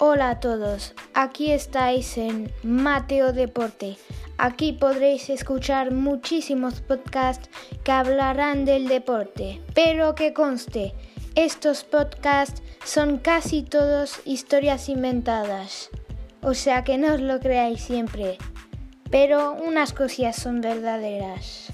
Hola a todos, aquí estáis en Mateo Deporte. Aquí podréis escuchar muchísimos podcasts que hablarán del deporte, pero que conste, estos podcasts son casi todos historias inventadas, o sea que no os lo creáis siempre, pero unas cosillas son verdaderas.